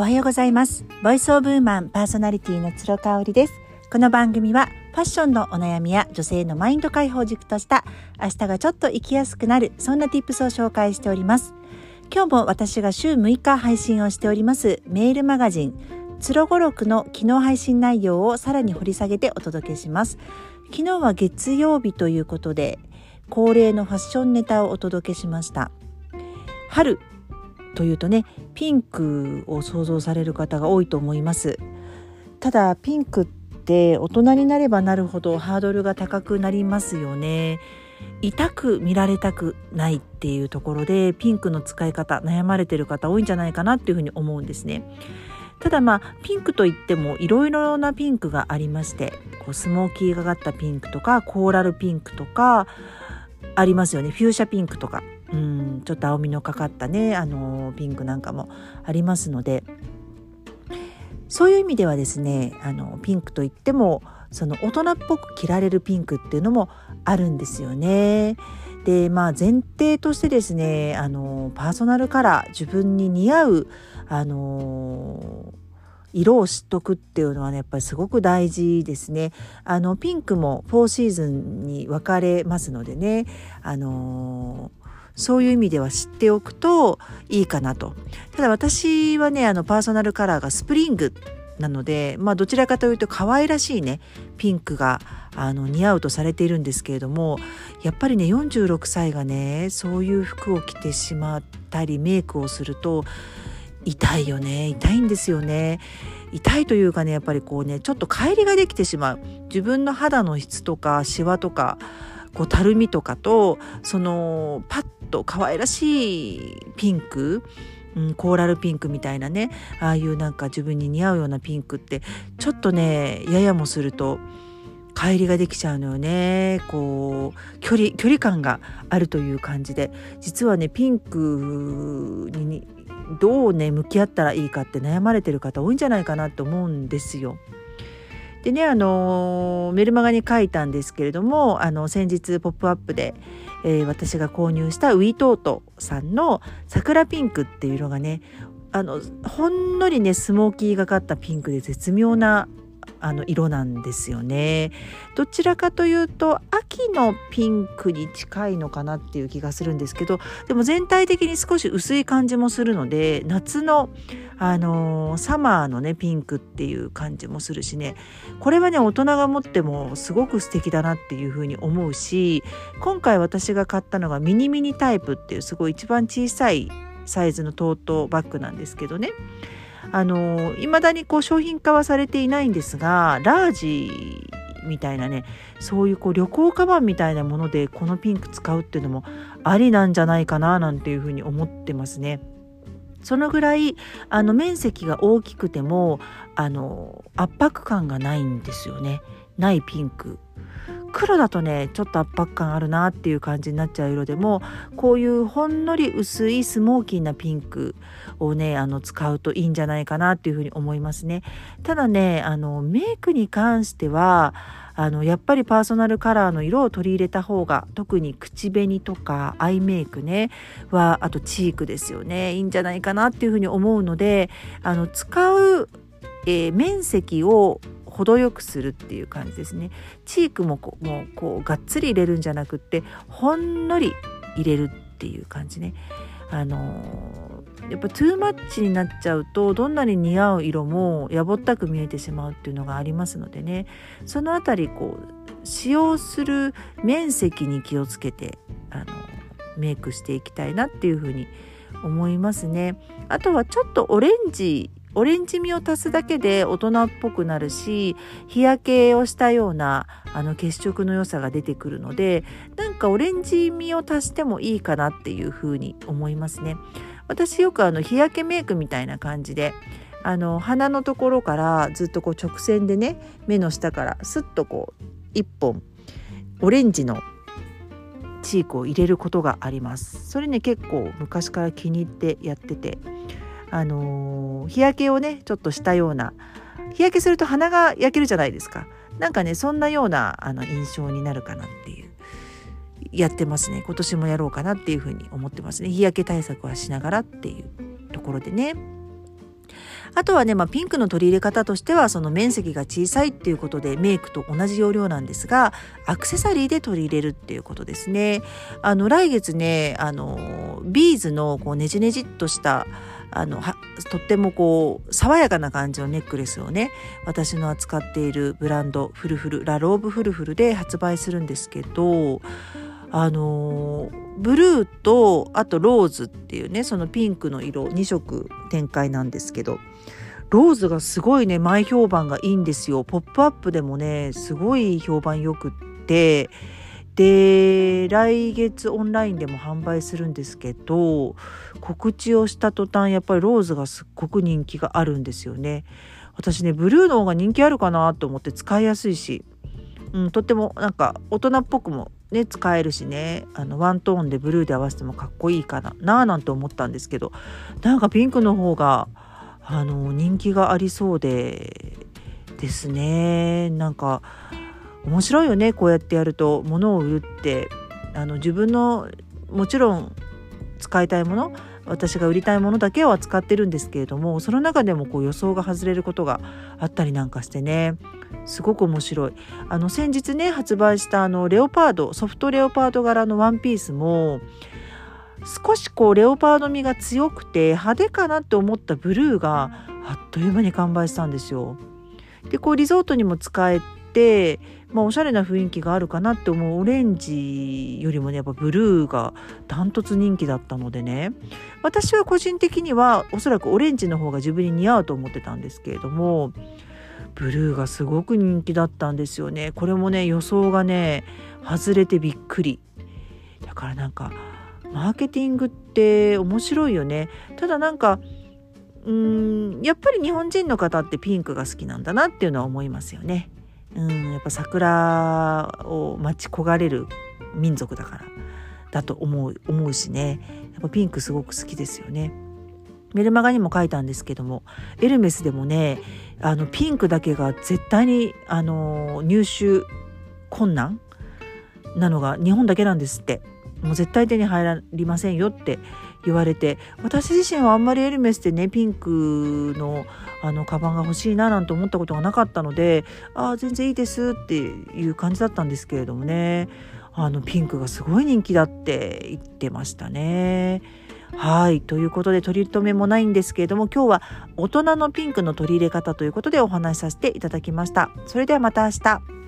おはようございます。ボイスオブウーマンパーソナリティの鶴香織です。この番組はファッションのお悩みや女性のマインド解放軸とした明日がちょっと生きやすくなるそんな tips を紹介しております。今日も私が週6日配信をしておりますメールマガジンつろごろくの昨日配信内容をさらに掘り下げてお届けします。昨日は月曜日ということで恒例のファッションネタをお届けしました。春というとねピンクを想像される方が多いと思います。ただピンクって大人になればなるほどハードルが高くなりますよね。痛く見られたくないっていうところでピンクの使い方悩まれてる方多いんじゃないかなっていうふうに思うんですね。ただまあピンクといってもいろいろなピンクがありましてこうスモーキーがかったピンクとかコーラルピンクとかありますよね。フューシャピンクとか。うんちょっと青みのかかったね。あのピンクなんかもありますので。そういう意味ではですねあのピンクといってもその大人っぽく着られるピンクっていうのもあるんですよね。でまあ前提としてですねあのパーソナルカラー自分に似合うあの色を知っとくっていうのはねやっぱりすごく大事ですね。あのピンクも4シーズンに分かれますのでねあのそういう意味では知っておくといいかなと。ただ私はねあのパーソナルカラーがスプリングなので、まあ、どちらかというと可愛らしいねピンクがあの似合うとされているんですけれどもやっぱりね46歳がねそういう服を着てしまったりメイクをすると痛いよね。痛いんですよね。痛いというかねやっぱりこうねちょっと乖離ができてしまう。自分の肌の質とかシワとかこうたるみとかとそのパッと可愛らしいピンクうん、コーラルピンクみたいなねああいうなんか自分に似合うようなピンクってちょっとねややもすると帰りができちゃうのよね。こう距離距離感があるという感じで。実はねピンクにどうね向き合ったらいいかって悩まれてる方多いんじゃないかなと思うんですよ。でねあのメルマガに書いたんですけれどもあの先日「ポップアップで、えー、私が購入したウィートートさんの桜ピンクっていう色がねあのほんのりねスモーキーがかったピンクで絶妙なあの色なんですよね。どちらかというと秋のピンクに近いのかなっていう気がするんですけどでも全体的に少し薄い感じもするので夏のあのー、サマーのねピンクっていう感じもするしねこれはね大人が持ってもすごく素敵だなっていうふうに思うし今回私が買ったのがミニミニタイプっていうすごい一番小さいサイズのトートバッグなんですけどね。あの未だにこう商品化はされていないんですがラージみたいなねそういうこう旅行カバンみたいなものでこのピンク使うっていうのもありなんじゃないかななんていうふうに思ってますね。そのぐらいあの面積が大きくてもあの圧迫感がないんですよねないピンク黒だとねちょっと圧迫感あるなっていう感じになっちゃう色でもこういうほんのり薄いスモーキーなピンクをねあの使うといいんじゃないかなっていうふうに思いますね。ただねあのメイクに関してはあのやっぱりパーソナルカラーの色を取り入れた方が特に口紅とかアイメイクねはあとチークですよね。いいんじゃないかなっていうふうに思うのであの使う、えー、面積を程よくするっていう感じですね。チークもこうもうこうがっつり入れるんじゃなくってほんのり入れるっていう感じね。あのー、やっぱトゥーマッチになっちゃうとどんなに似合う色もやぼったく見えてしまうっていうのがありますのでね。その辺りこう使用する面積に気をつけてあのメイクしていきたいなっていうふうに思いますね。あとはちょっとオレンジオレンジ味を足すだけで大人っぽくなるし日焼けをしたようなあの血色の良さが出てくるのでなんかオレンジ味を足してもいいかなっていうふうに思いますね。私よくあの日焼けメイクみたいな感じであの鼻のところからずっとこう直線でね目の下からスッとこう一本オレンジのチークを入れることがあります。それね結構昔から気に入ってやっててあの、日焼けをねちょっとしたような日焼けすると鼻が焼けるじゃないですか。なんかねそんなようなあの印象になるかなっていう。やってますね。今年もやろうかなっていうふうに思ってますね。日焼け対策はしながらっていうところでね。あとはね、まあ、ピンクの取り入れ方としてはその面積が小さいっていうことでメイクと同じ要領なんですがアクセサリーで取り入れるっていうことですね。あの来月ねあのビーズのこうねじねじっとしたあのとってもこう爽やかな感じのネックレスをね私の扱っているブランドフルフルラローブフルフルで発売するんですけどあのブルーとあとローズっていうねそのピンクの色2色展開なんですけどローズがすごいね前評判がいいんですよ。ポップアップでもねすごい評判よくってで来月オンラインでも販売するんですけど告知をした途端やっぱりローズがすっごく人気があるんですよね。私ねブルーの方が人気あるかなと思って使いやすいし、うん、とってもなんか大人っぽくもね使えるしねあのワントーンでブルーで合わせてもかっこいいかななあなんて思ったんですけどなんかピンクの方があの人気がありそうでですねなんか面白いよねこうやってやると。物を売るって。あの自分のもちろん使いたいもの私が売りたいものだけを扱ってるんですけれどもその中でもこう予想が外れることがあったりなんかしてね。すごく面白い。あの先日ね発売したあのレオパードソフトレオパード柄のワンピースも少しこうレオパード味が強くて派手かなって思ったブルーがあっという間に完売したんですよ。でこうリゾートにも使えてまあ、おしゃれな雰囲気があるかなって思うオレンジよりもねやっぱブルーがダントツ人気だったのでね。私は個人的にはおそらくオレンジの方が自分に似合うと思ってたんですけれどもブルーがすごく人気だったんですよね。これもね予想がね外れてびっくり。だからなんかマーケティングって面白いよね。ただなんかうんやっぱり日本人の方ってピンクが好きなんだなっていうのは思いますよね。うんやっぱ桜を待ち焦がれる民族だからだと思う思うしねやっぱピンクすごく好きですよね。メルマガにも書いたんですけどもエルメスでもねあのピンクだけが絶対にあの入手困難なのが日本だけなんですってもう絶対手に入りませんよって言われて私自身はあんまりエルメスでねピンクのあのカバンが欲しいななんて思ったことがなかったのでああ全然いいですっていう感じだったんですけれどもねあのピンクがすごい人気だって言ってましたね。はいということで取り留めもないんですけれども今日は大人のピンクの取り入れ方ということでお話しさせていただきました。それではまた明日。